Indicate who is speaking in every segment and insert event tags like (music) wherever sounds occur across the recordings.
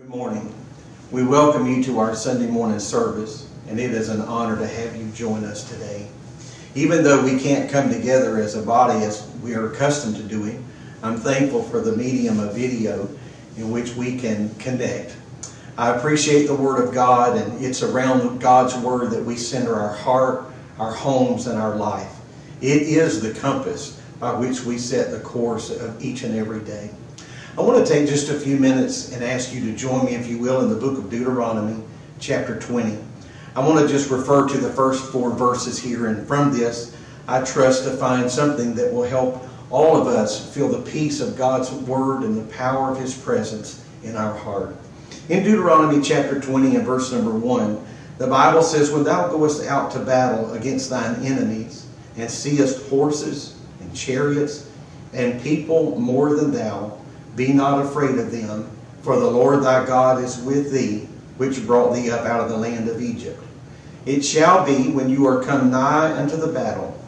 Speaker 1: Good morning. We welcome you to our Sunday morning service, and it is an honor to have you join us today. Even though we can't come together as a body as we are accustomed to doing, I'm thankful for the medium of video in which we can connect. I appreciate the Word of God, and it's around God's Word that we center our heart, our homes, and our life. It is the compass by which we set the course of each and every day. I want to take just a few minutes and ask you to join me, if you will, in the book of Deuteronomy, chapter 20. I want to just refer to the first four verses here, and from this, I trust to find something that will help all of us feel the peace of God's word and the power of his presence in our heart. In Deuteronomy chapter 20 and verse number 1, the Bible says, When thou goest out to battle against thine enemies, and seest horses and chariots and people more than thou, be not afraid of them, for the Lord thy God is with thee, which brought thee up out of the land of Egypt. It shall be, when you are come nigh unto the battle,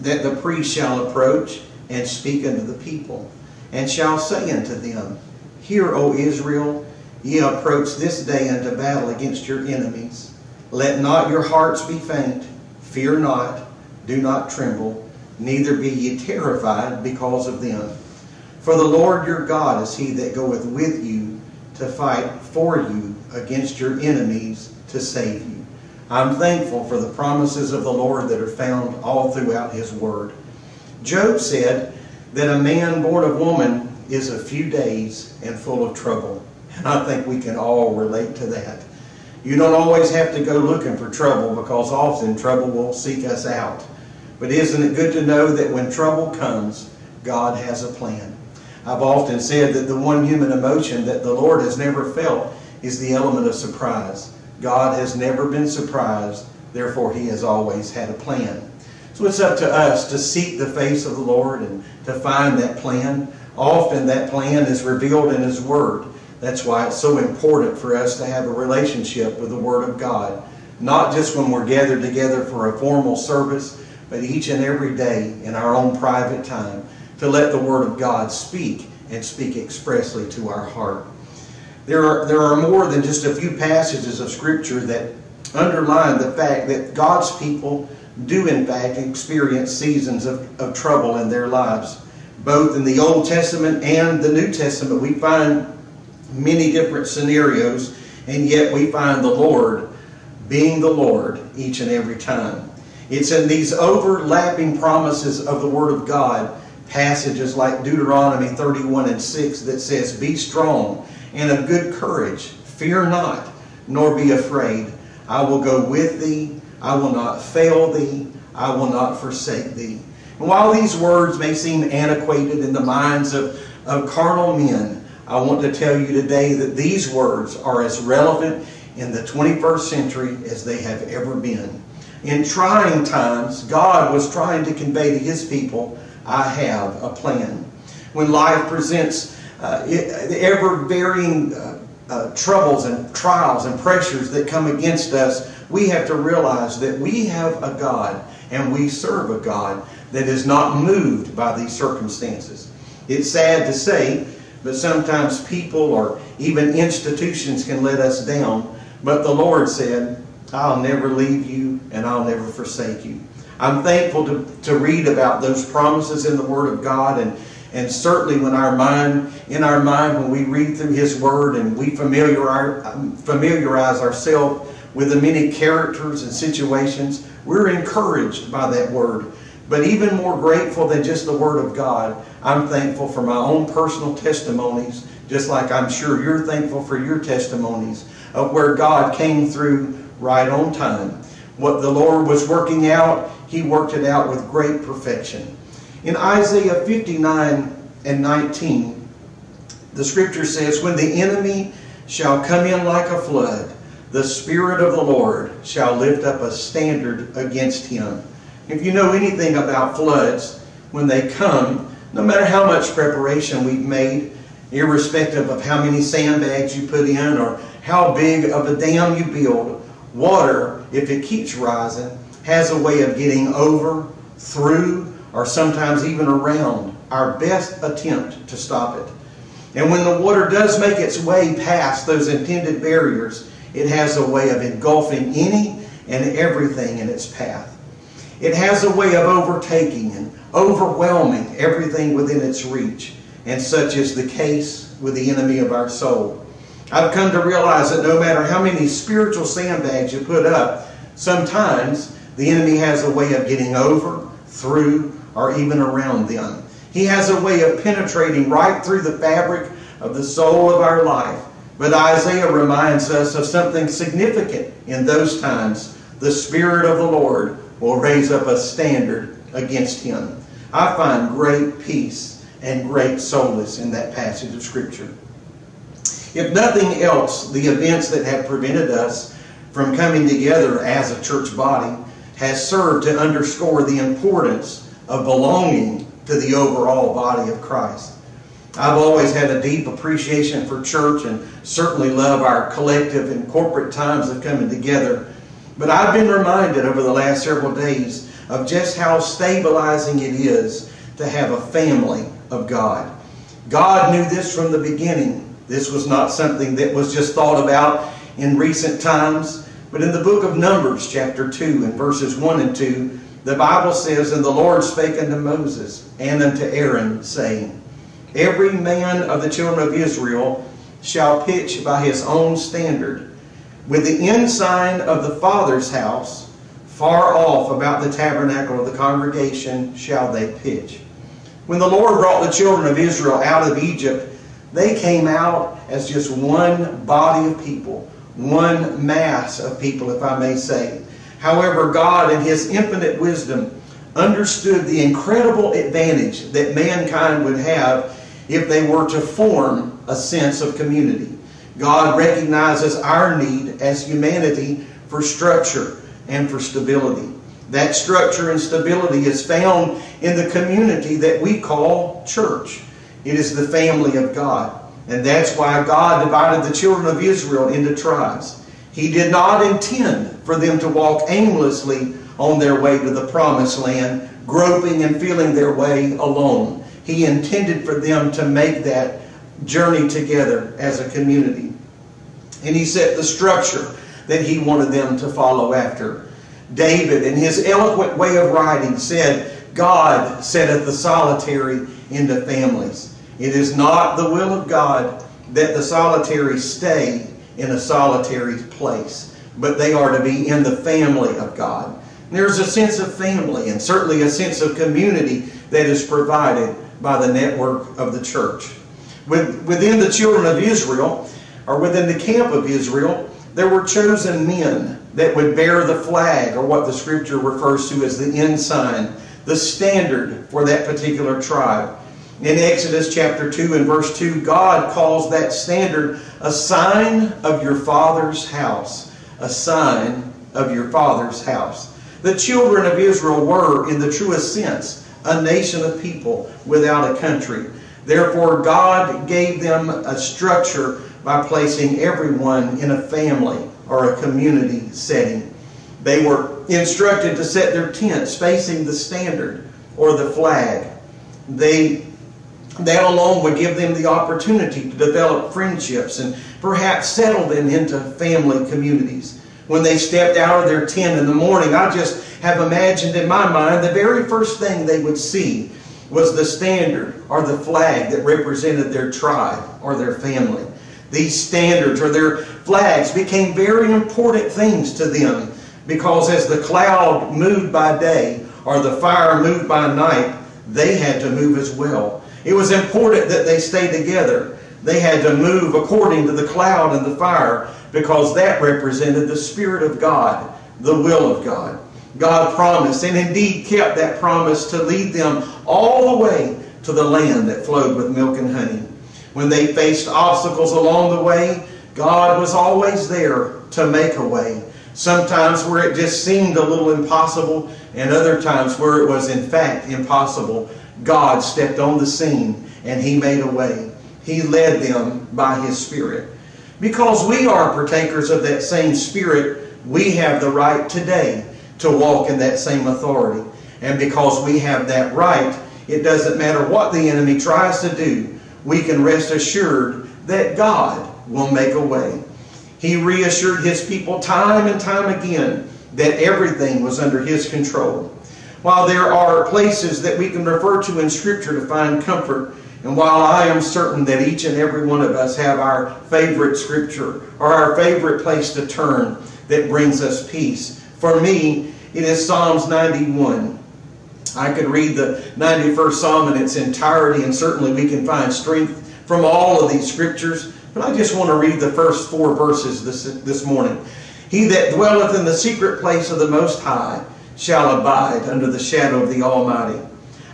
Speaker 1: that the priest shall approach and speak unto the people, and shall say unto them, Hear, O Israel, ye approach this day unto battle against your enemies. Let not your hearts be faint, fear not, do not tremble, neither be ye terrified because of them. For the Lord your God is he that goeth with you to fight for you against your enemies to save you. I'm thankful for the promises of the Lord that are found all throughout his word. Job said that a man born of woman is a few days and full of trouble. And I think we can all relate to that. You don't always have to go looking for trouble because often trouble will seek us out. But isn't it good to know that when trouble comes, God has a plan? I've often said that the one human emotion that the Lord has never felt is the element of surprise. God has never been surprised, therefore, He has always had a plan. So it's up to us to seek the face of the Lord and to find that plan. Often that plan is revealed in His Word. That's why it's so important for us to have a relationship with the Word of God. Not just when we're gathered together for a formal service, but each and every day in our own private time to let the Word of God speak and speak expressly to our heart. There are, there are more than just a few passages of Scripture that underline the fact that God's people do, in fact, experience seasons of, of trouble in their lives. Both in the Old Testament and the New Testament, we find many different scenarios, and yet we find the Lord being the Lord each and every time. It's in these overlapping promises of the Word of God passages like Deuteronomy 31 and 6 that says, Be strong and of good courage, fear not, nor be afraid. I will go with thee, I will not fail thee, I will not forsake thee. And while these words may seem antiquated in the minds of, of carnal men, I want to tell you today that these words are as relevant in the 21st century as they have ever been. In trying times, God was trying to convey to his people I have a plan. When life presents uh, ever varying uh, uh, troubles and trials and pressures that come against us, we have to realize that we have a God and we serve a God that is not moved by these circumstances. It's sad to say, but sometimes people or even institutions can let us down. But the Lord said, I'll never leave you and I'll never forsake you. I'm thankful to, to read about those promises in the Word of God and and certainly when our mind, in our mind, when we read through His Word and we familiarize, familiarize ourselves with the many characters and situations, we're encouraged by that Word. But even more grateful than just the Word of God, I'm thankful for my own personal testimonies, just like I'm sure you're thankful for your testimonies of where God came through right on time. What the Lord was working out, he worked it out with great perfection. In Isaiah 59 and 19, the scripture says, When the enemy shall come in like a flood, the Spirit of the Lord shall lift up a standard against him. If you know anything about floods, when they come, no matter how much preparation we've made, irrespective of how many sandbags you put in or how big of a dam you build, water, if it keeps rising, has a way of getting over, through, or sometimes even around our best attempt to stop it. And when the water does make its way past those intended barriers, it has a way of engulfing any and everything in its path. It has a way of overtaking and overwhelming everything within its reach, and such is the case with the enemy of our soul. I've come to realize that no matter how many spiritual sandbags you put up, sometimes the enemy has a way of getting over, through, or even around them. He has a way of penetrating right through the fabric of the soul of our life. But Isaiah reminds us of something significant in those times. The Spirit of the Lord will raise up a standard against him. I find great peace and great solace in that passage of Scripture. If nothing else, the events that have prevented us from coming together as a church body has served to underscore the importance of belonging to the overall body of Christ. I've always had a deep appreciation for church and certainly love our collective and corporate times of coming together. But I've been reminded over the last several days of just how stabilizing it is to have a family of God. God knew this from the beginning. This was not something that was just thought about in recent times. But in the book of Numbers, chapter 2, and verses 1 and 2, the Bible says, And the Lord spake unto Moses and unto Aaron, saying, Every man of the children of Israel shall pitch by his own standard. With the ensign of the Father's house, far off about the tabernacle of the congregation, shall they pitch. When the Lord brought the children of Israel out of Egypt, they came out as just one body of people, one mass of people, if I may say. However, God, in His infinite wisdom, understood the incredible advantage that mankind would have if they were to form a sense of community. God recognizes our need as humanity for structure and for stability. That structure and stability is found in the community that we call church. It is the family of God. And that's why God divided the children of Israel into tribes. He did not intend for them to walk aimlessly on their way to the promised land, groping and feeling their way alone. He intended for them to make that journey together as a community. And he set the structure that he wanted them to follow after. David, in his eloquent way of writing, said, God setteth the solitary into families. It is not the will of God that the solitary stay in a solitary place, but they are to be in the family of God. There's a sense of family and certainly a sense of community that is provided by the network of the church. Within the children of Israel, or within the camp of Israel, there were chosen men that would bear the flag, or what the scripture refers to as the ensign, the standard for that particular tribe. In Exodus chapter 2 and verse 2, God calls that standard a sign of your father's house. A sign of your father's house. The children of Israel were, in the truest sense, a nation of people without a country. Therefore, God gave them a structure by placing everyone in a family or a community setting. They were instructed to set their tents facing the standard or the flag. They that alone would give them the opportunity to develop friendships and perhaps settle them into family communities. When they stepped out of their tent in the morning, I just have imagined in my mind the very first thing they would see was the standard or the flag that represented their tribe or their family. These standards or their flags became very important things to them because as the cloud moved by day or the fire moved by night, they had to move as well. It was important that they stay together. They had to move according to the cloud and the fire because that represented the Spirit of God, the will of God. God promised and indeed kept that promise to lead them all the way to the land that flowed with milk and honey. When they faced obstacles along the way, God was always there to make a way. Sometimes where it just seemed a little impossible, and other times where it was in fact impossible, God stepped on the scene and He made a way. He led them by His Spirit. Because we are partakers of that same Spirit, we have the right today to walk in that same authority. And because we have that right, it doesn't matter what the enemy tries to do, we can rest assured that God will make a way. He reassured his people time and time again that everything was under his control. While there are places that we can refer to in Scripture to find comfort, and while I am certain that each and every one of us have our favorite Scripture or our favorite place to turn that brings us peace, for me, it is Psalms 91. I could read the 91st Psalm in its entirety, and certainly we can find strength from all of these Scriptures. But I just want to read the first four verses this, this morning. He that dwelleth in the secret place of the Most High shall abide under the shadow of the Almighty.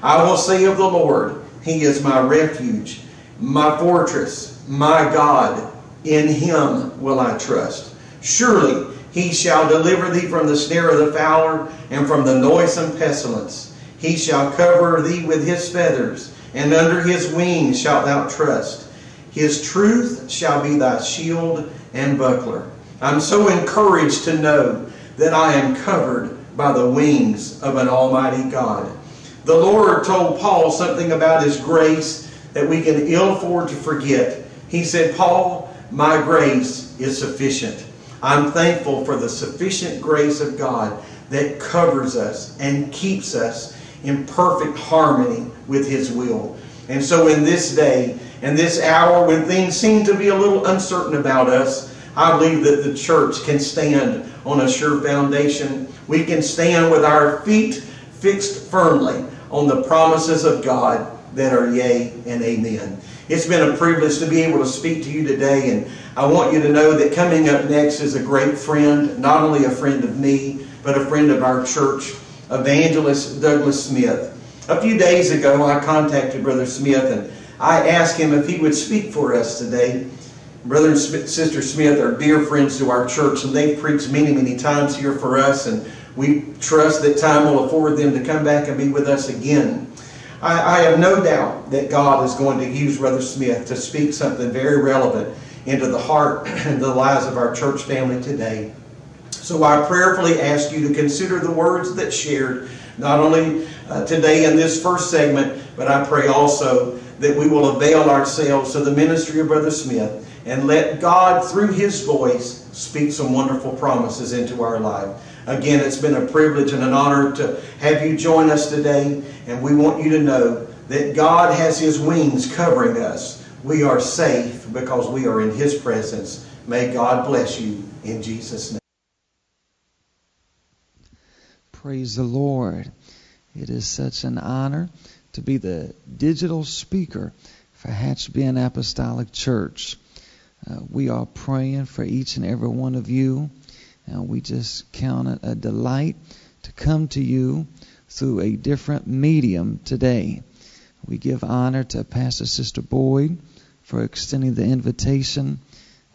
Speaker 1: I will say of the Lord, He is my refuge, my fortress, my God. In Him will I trust. Surely He shall deliver thee from the snare of the fowler and from the noisome pestilence. He shall cover thee with His feathers, and under His wings shalt thou trust. His truth shall be thy shield and buckler. I'm so encouraged to know that I am covered by the wings of an almighty God. The Lord told Paul something about his grace that we can ill afford to forget. He said, Paul, my grace is sufficient. I'm thankful for the sufficient grace of God that covers us and keeps us in perfect harmony with His will. And so, in this day and this hour when things seem to be a little uncertain about us, I believe that the church can stand on a sure foundation. We can stand with our feet fixed firmly on the promises of God that are yea and amen. It's been a privilege to be able to speak to you today, and I want you to know that coming up next is a great friend, not only a friend of me, but a friend of our church, Evangelist Douglas Smith. A few days ago, I contacted Brother Smith and I asked him if he would speak for us today. Brother and Sister Smith are dear friends to our church, and they've preached many, many times here for us, and we trust that time will afford them to come back and be with us again. I, I have no doubt that God is going to use Brother Smith to speak something very relevant into the heart (clears throat) and the lives of our church family today. So I prayerfully ask you to consider the words that shared, not only uh, today in this first segment, but I pray also that we will avail ourselves to the ministry of Brother Smith and let God, through His voice, speak some wonderful promises into our life. Again, it's been a privilege and an honor to have you join us today, and we want you to know that God has His wings covering us. We are safe because we are in His presence. May God bless you in Jesus' name.
Speaker 2: Praise the Lord. It is such an honor to be the digital speaker for Hatch Apostolic Church. Uh, we are praying for each and every one of you, and we just count it a delight to come to you through a different medium today. We give honor to Pastor Sister Boyd for extending the invitation,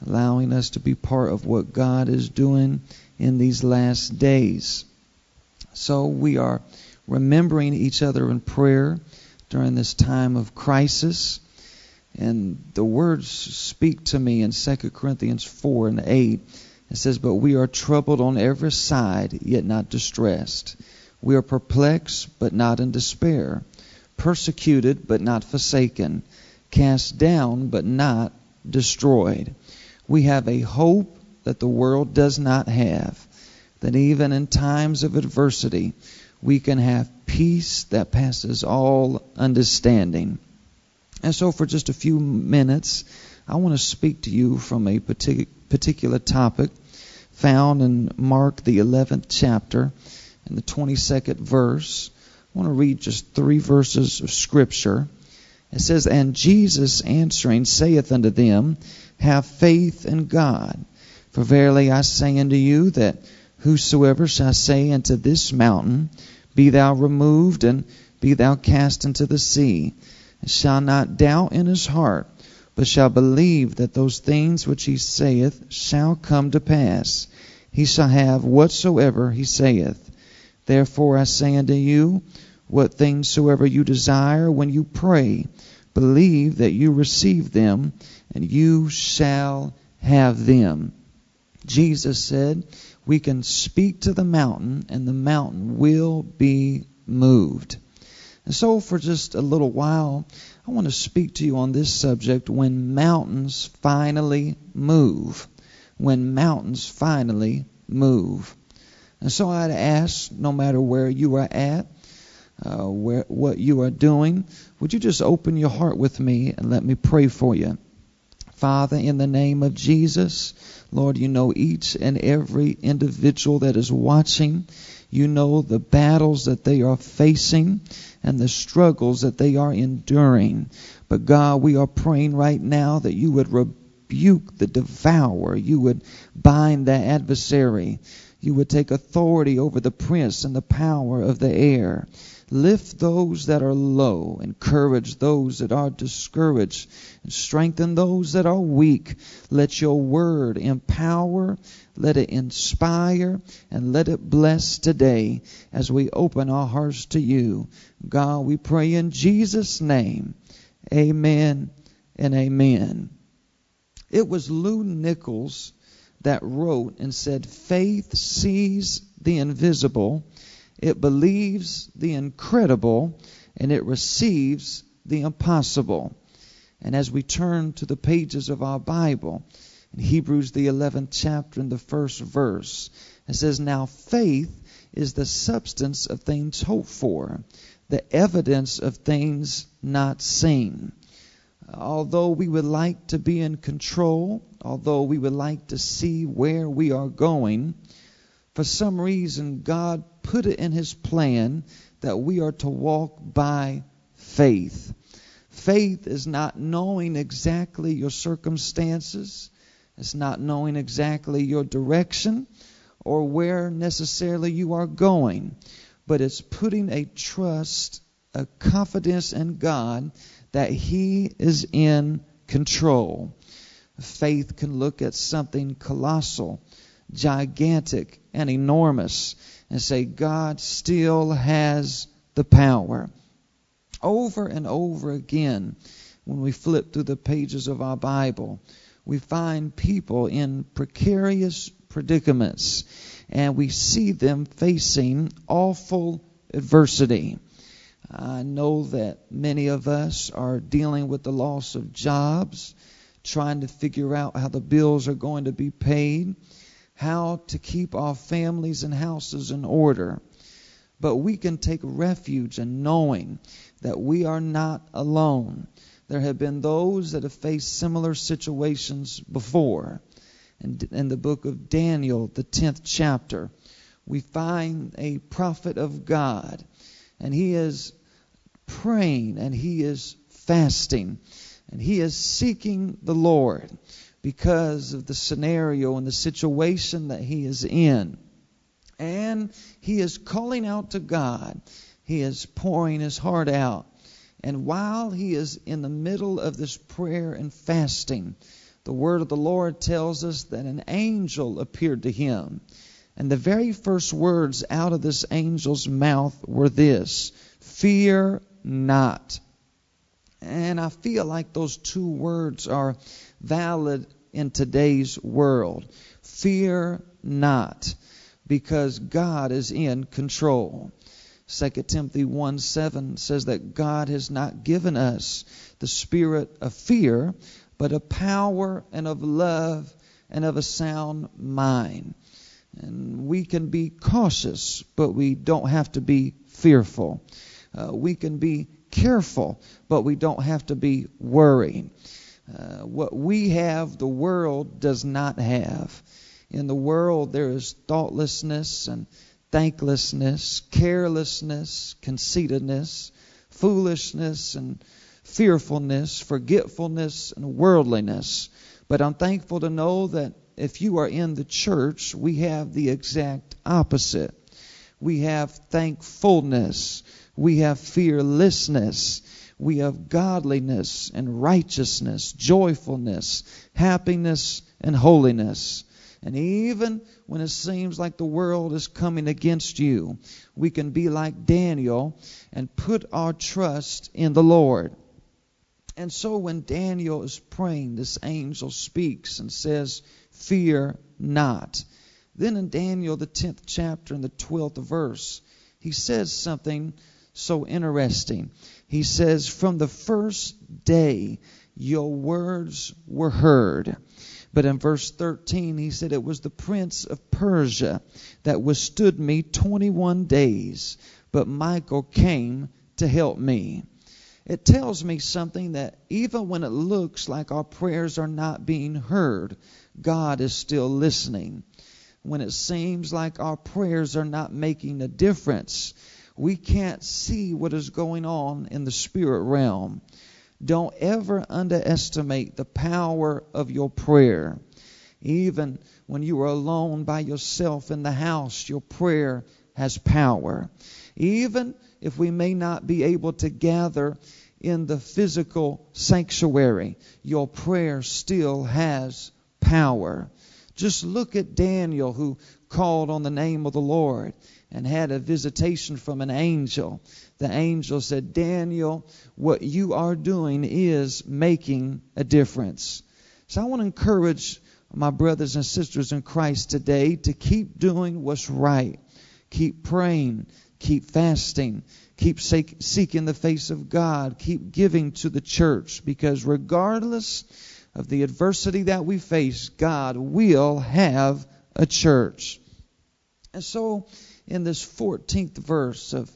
Speaker 2: allowing us to be part of what God is doing in these last days. So we are remembering each other in prayer during this time of crisis. And the words speak to me in 2 Corinthians 4 and 8. It says, But we are troubled on every side, yet not distressed. We are perplexed, but not in despair. Persecuted, but not forsaken. Cast down, but not destroyed. We have a hope that the world does not have. That even in times of adversity, we can have peace that passes all understanding. And so, for just a few minutes, I want to speak to you from a particular topic found in Mark, the 11th chapter, in the 22nd verse. I want to read just three verses of Scripture. It says, And Jesus answering saith unto them, Have faith in God. For verily I say unto you that whosoever shall say unto this mountain, Be thou removed, and be thou cast into the sea, and shall not doubt in his heart, but shall believe that those things which he saith shall come to pass. He shall have whatsoever he saith. Therefore I say unto you, what things soever you desire when you pray, believe that you receive them, and you shall have them. Jesus said, we can speak to the mountain, and the mountain will be moved. And so, for just a little while, I want to speak to you on this subject when mountains finally move. When mountains finally move. And so I'd ask, no matter where you are at, uh, where what you are doing, would you just open your heart with me and let me pray for you? Father, in the name of Jesus, Lord, you know each and every individual that is watching. You know the battles that they are facing and the struggles that they are enduring. But God, we are praying right now that you would rebuke the devourer, you would bind the adversary, you would take authority over the prince and the power of the air. Lift those that are low, encourage those that are discouraged, and strengthen those that are weak. Let your word empower, let it inspire, and let it bless today as we open our hearts to you. God, we pray in Jesus' name. Amen and amen. It was Lou Nichols that wrote and said, Faith sees the invisible, it believes the incredible, and it receives the impossible. And as we turn to the pages of our Bible, in Hebrews, the 11th chapter, in the first verse, it says, Now faith is the substance of things hoped for, the evidence of things not seen although we would like to be in control, although we would like to see where we are going, for some reason God put it in His plan that we are to walk by faith. Faith is not knowing exactly your circumstances, it's not knowing exactly your direction or where necessarily you are going, but it's putting a trust, a confidence in God that He is in control. Faith can look at something colossal, gigantic, and enormous and say, God still has the power. Over and over again, when we flip through the pages of our Bible, we find people in precarious predicaments and we see them facing awful adversity. I know that many of us are dealing with the loss of jobs, trying to figure out how the bills are going to be paid, how to keep our families and houses in order. But we can take refuge in knowing that we are not alone. There have been those that have faced similar situations before. And in the book of Daniel, the 10th chapter, we find a prophet of God and he is praying and he is fasting and he is seeking the Lord because of the scenario and the situation that he is in. And he is calling out to God. He is pouring his heart out. And while he is in the middle of this prayer and fasting, the word of the Lord tells us that an angel appeared to him. And the very first words out of this angel's mouth were this Fear not. And I feel like those two words are valid in today's world. Fear not, because God is in control. 2 Timothy 1 7 says that God has not given us the spirit of fear, but of power and of love and of a sound mind. And we can be cautious, but we don't have to be fearful uh, we can be careful, but we don't have to be worrying. Uh, what we have, the world does not have. In the world, there is thoughtlessness and thanklessness, carelessness, conceitedness, foolishness, and fearfulness, forgetfulness, and worldliness. But I'm thankful to know that if you are in the church, we have the exact opposite. We have thankfulness. We have fearlessness. We have godliness and righteousness, joyfulness, happiness, and holiness. And even when it seems like the world is coming against you, we can be like Daniel and put our trust in the Lord. And so when Daniel is praying, this angel speaks and says, Fear not. Then in Daniel, the 10th chapter and the 12th verse, he says something so interesting. He says, From the first day your words were heard. But in verse 13, he said, It was the prince of Persia that withstood me 21 days, but Michael came to help me. It tells me something that even when it looks like our prayers are not being heard, God is still listening. When it seems like our prayers are not making a difference, we can't see what is going on in the spirit realm. Don't ever underestimate the power of your prayer. Even when you are alone by yourself in the house, your prayer has power. Even if we may not be able to gather in the physical sanctuary, your prayer still has power. Just look at Daniel who called on the name of the Lord and had a visitation from an angel. The angel said, Daniel, what you are doing is making a difference. So I want to encourage my brothers and sisters in Christ today to keep doing what's right. Keep praying. Keep fasting. Keep seeking the face of God. Keep giving to the church because regardless of the adversity that we face, God will have a church. And so, in this 14th verse of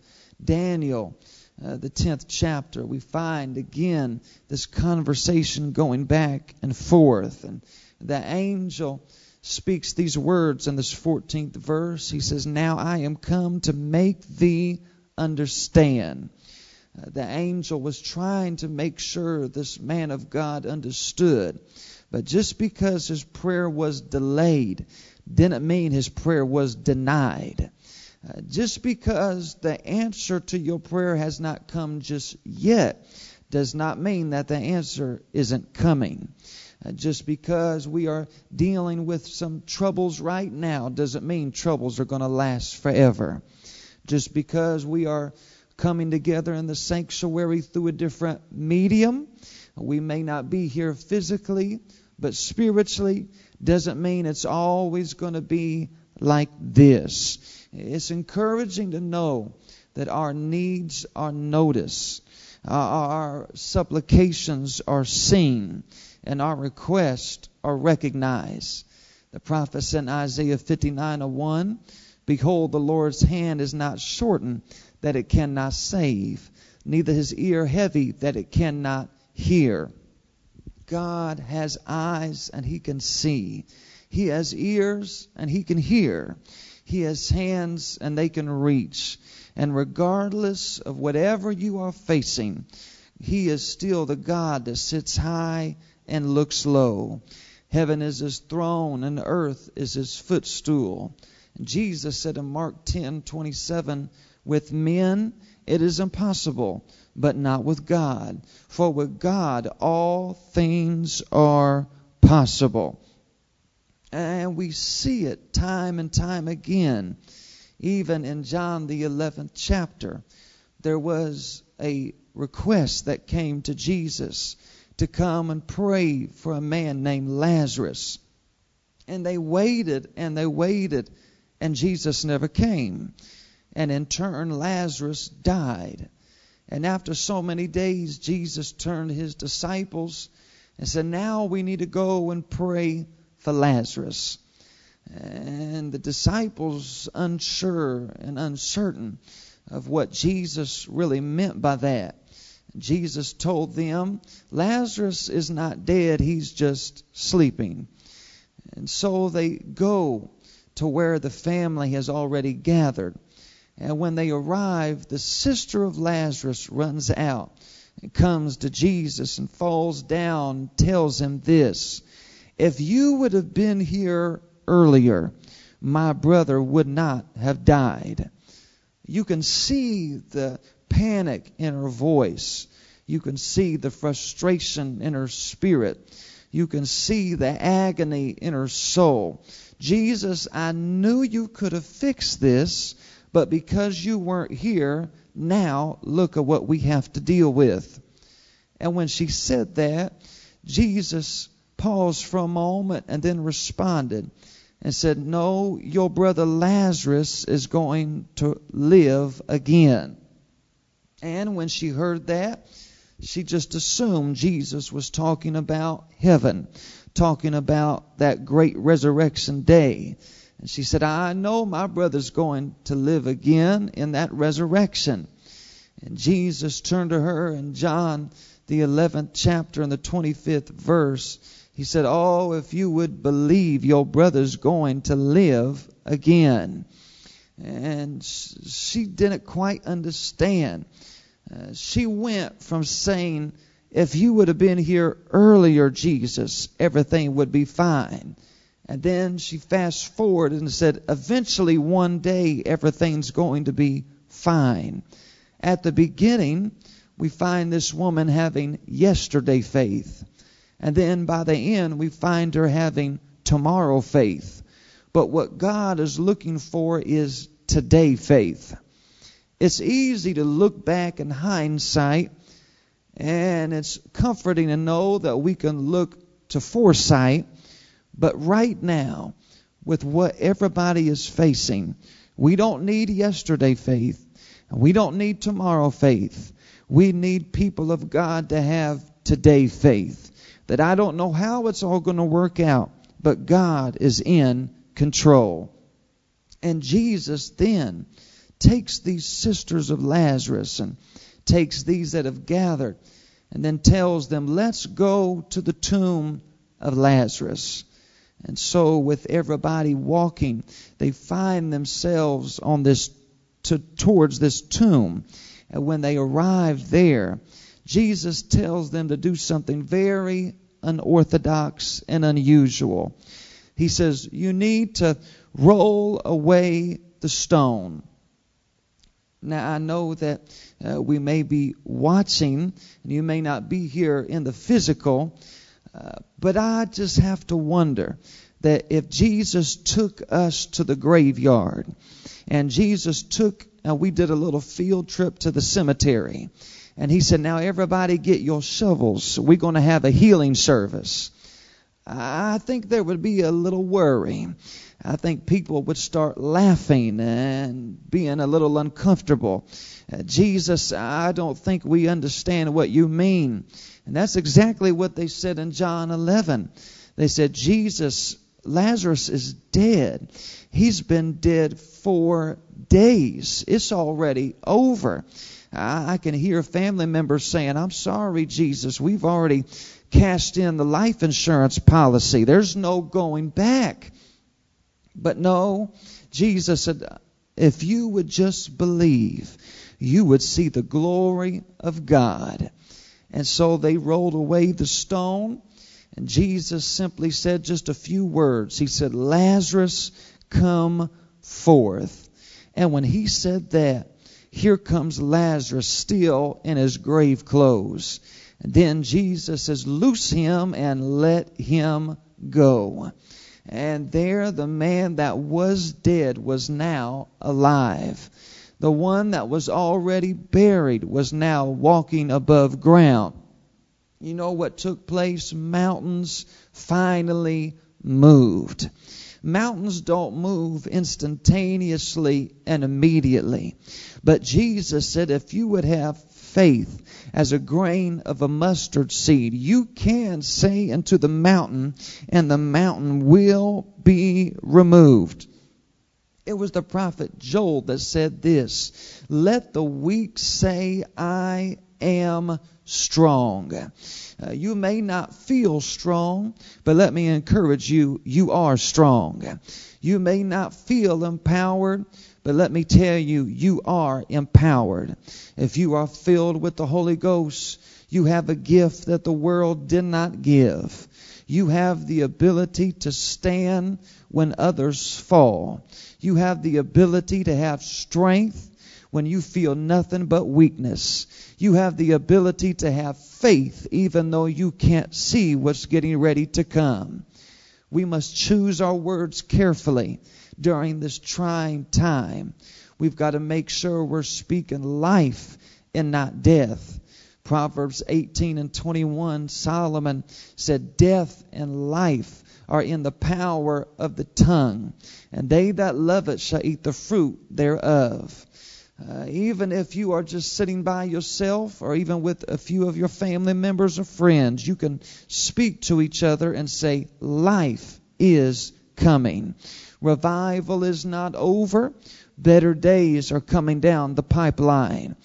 Speaker 2: Daniel, uh, the 10th chapter, we find again this conversation going back and forth. And the angel speaks these words in this 14th verse. He says, Now I am come to make thee understand. The angel was trying to make sure this man of God understood. But just because his prayer was delayed didn't mean his prayer was denied. Uh, just because the answer to your prayer has not come just yet does not mean that the answer isn't coming. Uh, just because we are dealing with some troubles right now doesn't mean troubles are going to last forever. Just because we are coming together in the sanctuary through a different medium, we may not be here physically, but spiritually doesn't mean it's always going to be like this. It's encouraging to know that our needs are noticed, our supplications are seen, and our requests are recognized. The prophet said in Isaiah 59:1, Behold, the Lord's hand is not shortened that it cannot save, neither his ear heavy that it cannot hear. God has eyes and he can see. He has ears and he can hear. He has hands and they can reach. And regardless of whatever you are facing, He is still the God that sits high and looks low. Heaven is His throne and earth is His footstool. Jesus said in Mark 10:27, "With men it is impossible, but not with God. For with God all things are possible." And we see it time and time again. Even in John, the 11th chapter, there was a request that came to Jesus to come and pray for a man named Lazarus. And they waited and they waited, and Jesus never came. And in turn, Lazarus died. And after so many days, Jesus turned to his disciples and said, Now we need to go and pray for Lazarus. And the disciples, unsure and uncertain of what Jesus really meant by that, Jesus told them, Lazarus is not dead, he's just sleeping. And so they go to where the family has already gathered. And when they arrive, the sister of Lazarus runs out and comes to Jesus and falls down, and tells him this if you would have been here earlier, my brother would not have died. You can see the panic in her voice. You can see the frustration in her spirit. You can see the agony in her soul. Jesus, I knew you could have fixed this, but because you weren't here, now look at what we have to deal with. And when she said that, Jesus paused for a moment and then responded and said, No, your brother Lazarus is going to live again. And when she heard that, she just assumed Jesus was talking about heaven, talking about that great resurrection day. And she said, I know my brother's going to live again in that resurrection. And Jesus turned to her in John, the 11th chapter and the 25th verse. He said, Oh, if you would believe your brother's going to live again. And she didn't quite understand. Uh, she went from saying, If you would have been here earlier, Jesus, everything would be fine. And then she fast forward and said, Eventually, one day, everything's going to be fine. At the beginning, we find this woman having yesterday faith. And then by the end, we find her having tomorrow faith. But what God is looking for is today faith. It's easy to look back in hindsight, and it's comforting to know that we can look to foresight. But right now, with what everybody is facing, we don't need yesterday faith. We don't need tomorrow faith. We need people of God to have today faith. That I don't know how it's all going to work out, but God is in control. And Jesus then takes these sisters of Lazarus and takes these that have gathered and then tells them, Let's go to the tomb of Lazarus. And so, with everybody walking, they find themselves on this to, towards this tomb. And when they arrive there, Jesus tells them to do something very unorthodox and unusual. He says, You need to roll away the stone. Now, I know that uh, we may be watching, and you may not be here in the physical, uh, but I just have to wonder that if Jesus took us to the graveyard, and Jesus took, and we did a little field trip to the cemetery, and he said, Now, everybody get your shovels. We're going to have a healing service. I think there would be a little worry. I think people would start laughing and being a little uncomfortable. Uh, Jesus, I don't think we understand what you mean. And that's exactly what they said in John 11. They said, Jesus, Lazarus is dead. He's been dead four days. It's already over. I, I can hear family members saying, I'm sorry, Jesus. We've already cashed in the life insurance policy. There's no going back. But no, Jesus said, if you would just believe, you would see the glory of God. And so they rolled away the stone, and Jesus simply said just a few words. He said, Lazarus, come forth. And when he said that, here comes Lazarus still in his grave clothes. And then Jesus says, Loose him and let him go. And there the man that was dead was now alive. The one that was already buried was now walking above ground. You know what took place? Mountains finally moved. Mountains don't move instantaneously and immediately. But Jesus said, if you would have faith as a grain of a mustard seed, you can say unto the mountain, and the mountain will be removed. It was the prophet Joel that said this Let the weak say, I am strong. Uh, you may not feel strong, but let me encourage you, you are strong. You may not feel empowered, but let me tell you, you are empowered. If you are filled with the Holy Ghost, you have a gift that the world did not give. You have the ability to stand when others fall. You have the ability to have strength when you feel nothing but weakness. You have the ability to have faith even though you can't see what's getting ready to come. We must choose our words carefully during this trying time. We've got to make sure we're speaking life and not death. Proverbs 18 and 21, Solomon said, Death and life are in the power of the tongue, and they that love it shall eat the fruit thereof. Uh, even if you are just sitting by yourself or even with a few of your family members or friends, you can speak to each other and say, Life is coming. Revival is not over. Better days are coming down the pipeline.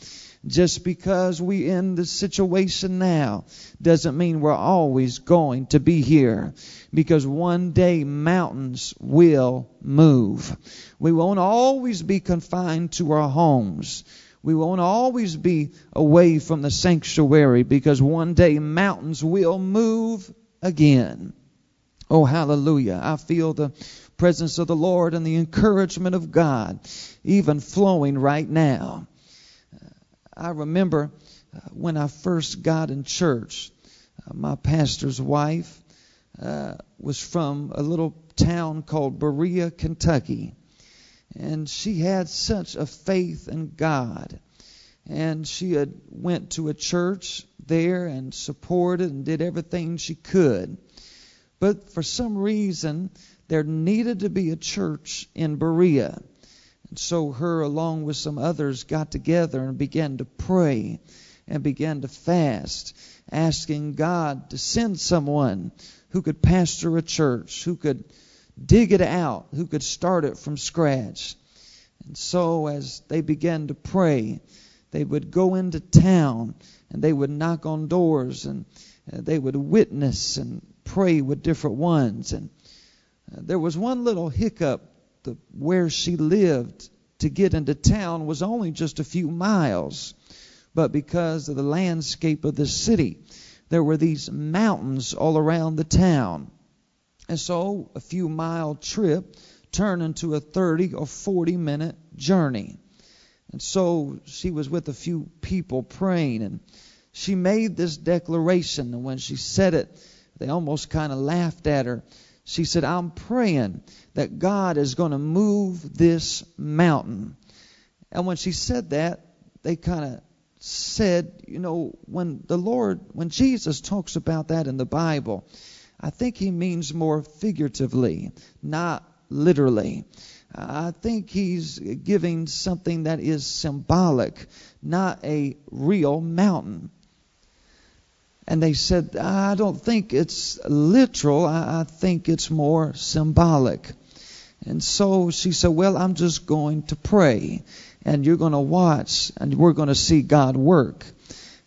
Speaker 2: Just because we're in the situation now doesn't mean we're always going to be here. Because one day mountains will move. We won't always be confined to our homes. We won't always be away from the sanctuary because one day mountains will move again. Oh, hallelujah. I feel the presence of the Lord and the encouragement of God even flowing right now. I remember uh, when I first got in church, uh, my pastor's wife uh, was from a little town called Berea, Kentucky. And she had such a faith in God. And she had went to a church there and supported and did everything she could. But for some reason, there needed to be a church in Berea. So her, along with some others, got together and began to pray and began to fast, asking God to send someone who could pastor a church, who could dig it out, who could start it from scratch. And so, as they began to pray, they would go into town and they would knock on doors and uh, they would witness and pray with different ones. And uh, there was one little hiccup the, where she lived to get into town was only just a few miles. But because of the landscape of the city, there were these mountains all around the town. And so a few mile trip turned into a 30 or 40 minute journey. And so she was with a few people praying, and she made this declaration. And when she said it, they almost kind of laughed at her. She said, I'm praying that God is going to move this mountain. And when she said that, they kind of said, you know, when the Lord, when Jesus talks about that in the Bible, I think he means more figuratively, not literally. I think he's giving something that is symbolic, not a real mountain. And they said, I don't think it's literal. I, think it's more symbolic. And so she said, Well, I'm just going to pray, and you're going to watch, and we're going to see God work.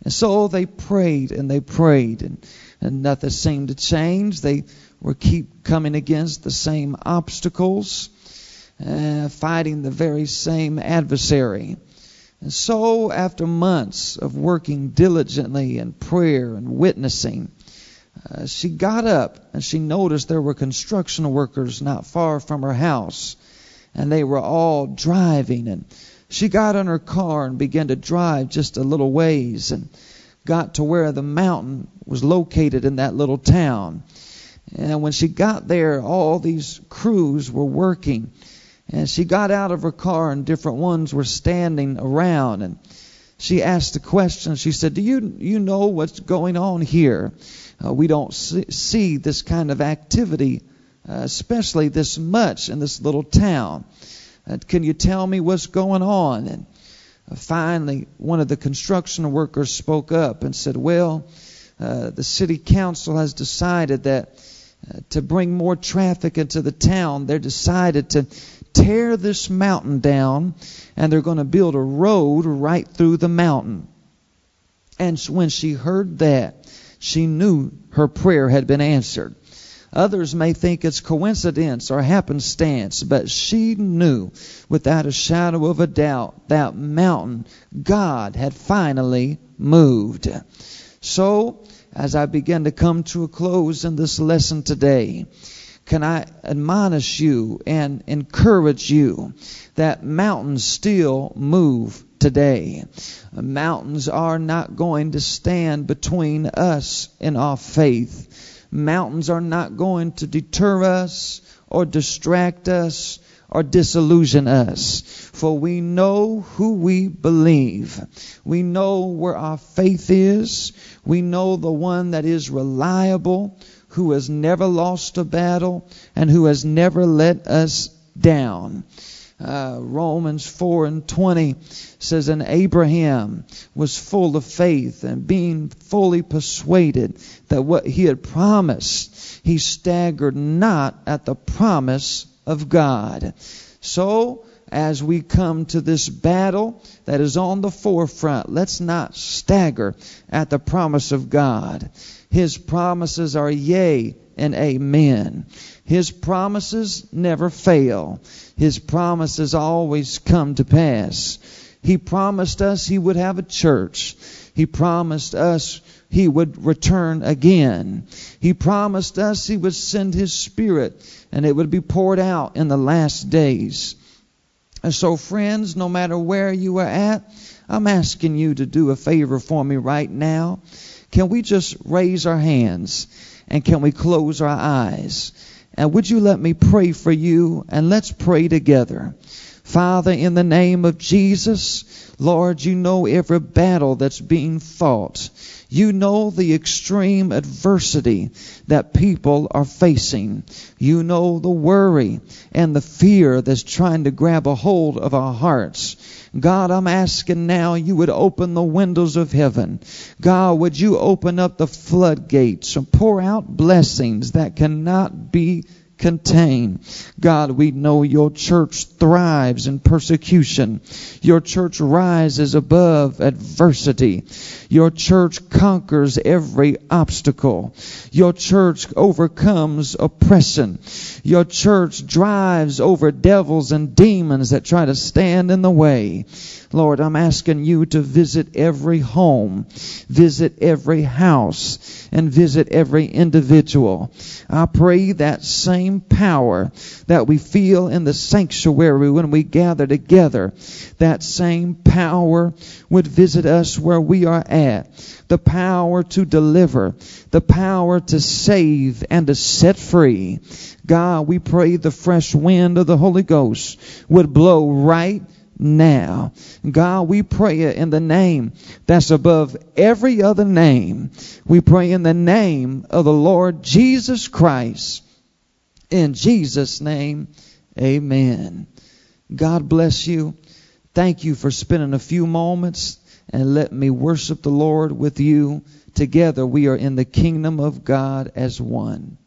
Speaker 2: And so they prayed and they prayed, and, and nothing seemed to change. They were keep coming against the same obstacles, uh, fighting the very same adversary. And so, after months of working diligently in prayer and witnessing, uh, she got up and she noticed there were construction workers not far from her house, and they were all driving. And she got in her car and began to drive just a little ways and got to where the mountain was located in that little town. And when she got there, all these crews were working and she got out of her car, and different ones were standing around. And she asked a question. She said, "Do you you know what's going on here? Uh, we don't see, see, this kind of activity, uh, especially this much in this little town. Uh, can you tell me what's going on?" And uh, finally, one of the construction workers spoke up and said, "Well, uh, the city council has decided that." Uh, to bring more traffic into the town, they decided to tear this mountain down and they're going to build a road right through the mountain. And when she heard that, she knew her prayer had been answered. Others may think it's coincidence or happenstance, but she knew without a shadow of a doubt that mountain God had finally moved. So, as I begin to come to a close in this lesson today, can I admonish you and encourage you that mountains still move today. Mountains are not going to stand between us and our faith. Mountains are not going to deter us or distract us or disillusion us. For we know who we believe. We know where our faith is. We know the one that is reliable, who has never lost a battle and who has never let us down. Uh, Romans 4 and 20 says, And Abraham was full of faith and being fully persuaded that what he had promised, he staggered not at the promise of God. So, as we come to this battle that is on the forefront, let's not stagger at the promise of God. His promises are yea and amen. His promises never fail. His promises always come to pass. He promised us He would have a church. He promised us He would return again. He promised us He would send His Spirit and it would be poured out in the last days. And so, friends, no matter where you are at, I'm asking you to do a favor for me right now. Can we just raise our hands and can we close our eyes? And would you let me pray for you and let's pray together. Father, in the name of Jesus, Lord, you know every battle that's being fought. You know the extreme adversity that people are facing. You know the worry and the fear that's trying to grab a hold of our hearts. God, I'm asking now you would open the windows of heaven. God, would you open up the floodgates and pour out blessings that cannot be contain. God, we know your church thrives in persecution. Your church rises above adversity. Your church conquers every obstacle. Your church overcomes oppression. Your church drives over devils and demons that try to stand in the way. Lord, I'm asking you to visit every home, visit every house, and visit every individual. I pray that same power that we feel in the sanctuary when we gather together, that same power would visit us where we are at. The power to deliver, the power to save and to set free. God, we pray the fresh wind of the Holy Ghost would blow right now. God, we pray it in the name that's above every other name. We pray in the name of the Lord Jesus Christ. In Jesus' name, amen. God bless you. Thank you for spending a few moments and let me worship the Lord with you. Together we are in the kingdom of God as one.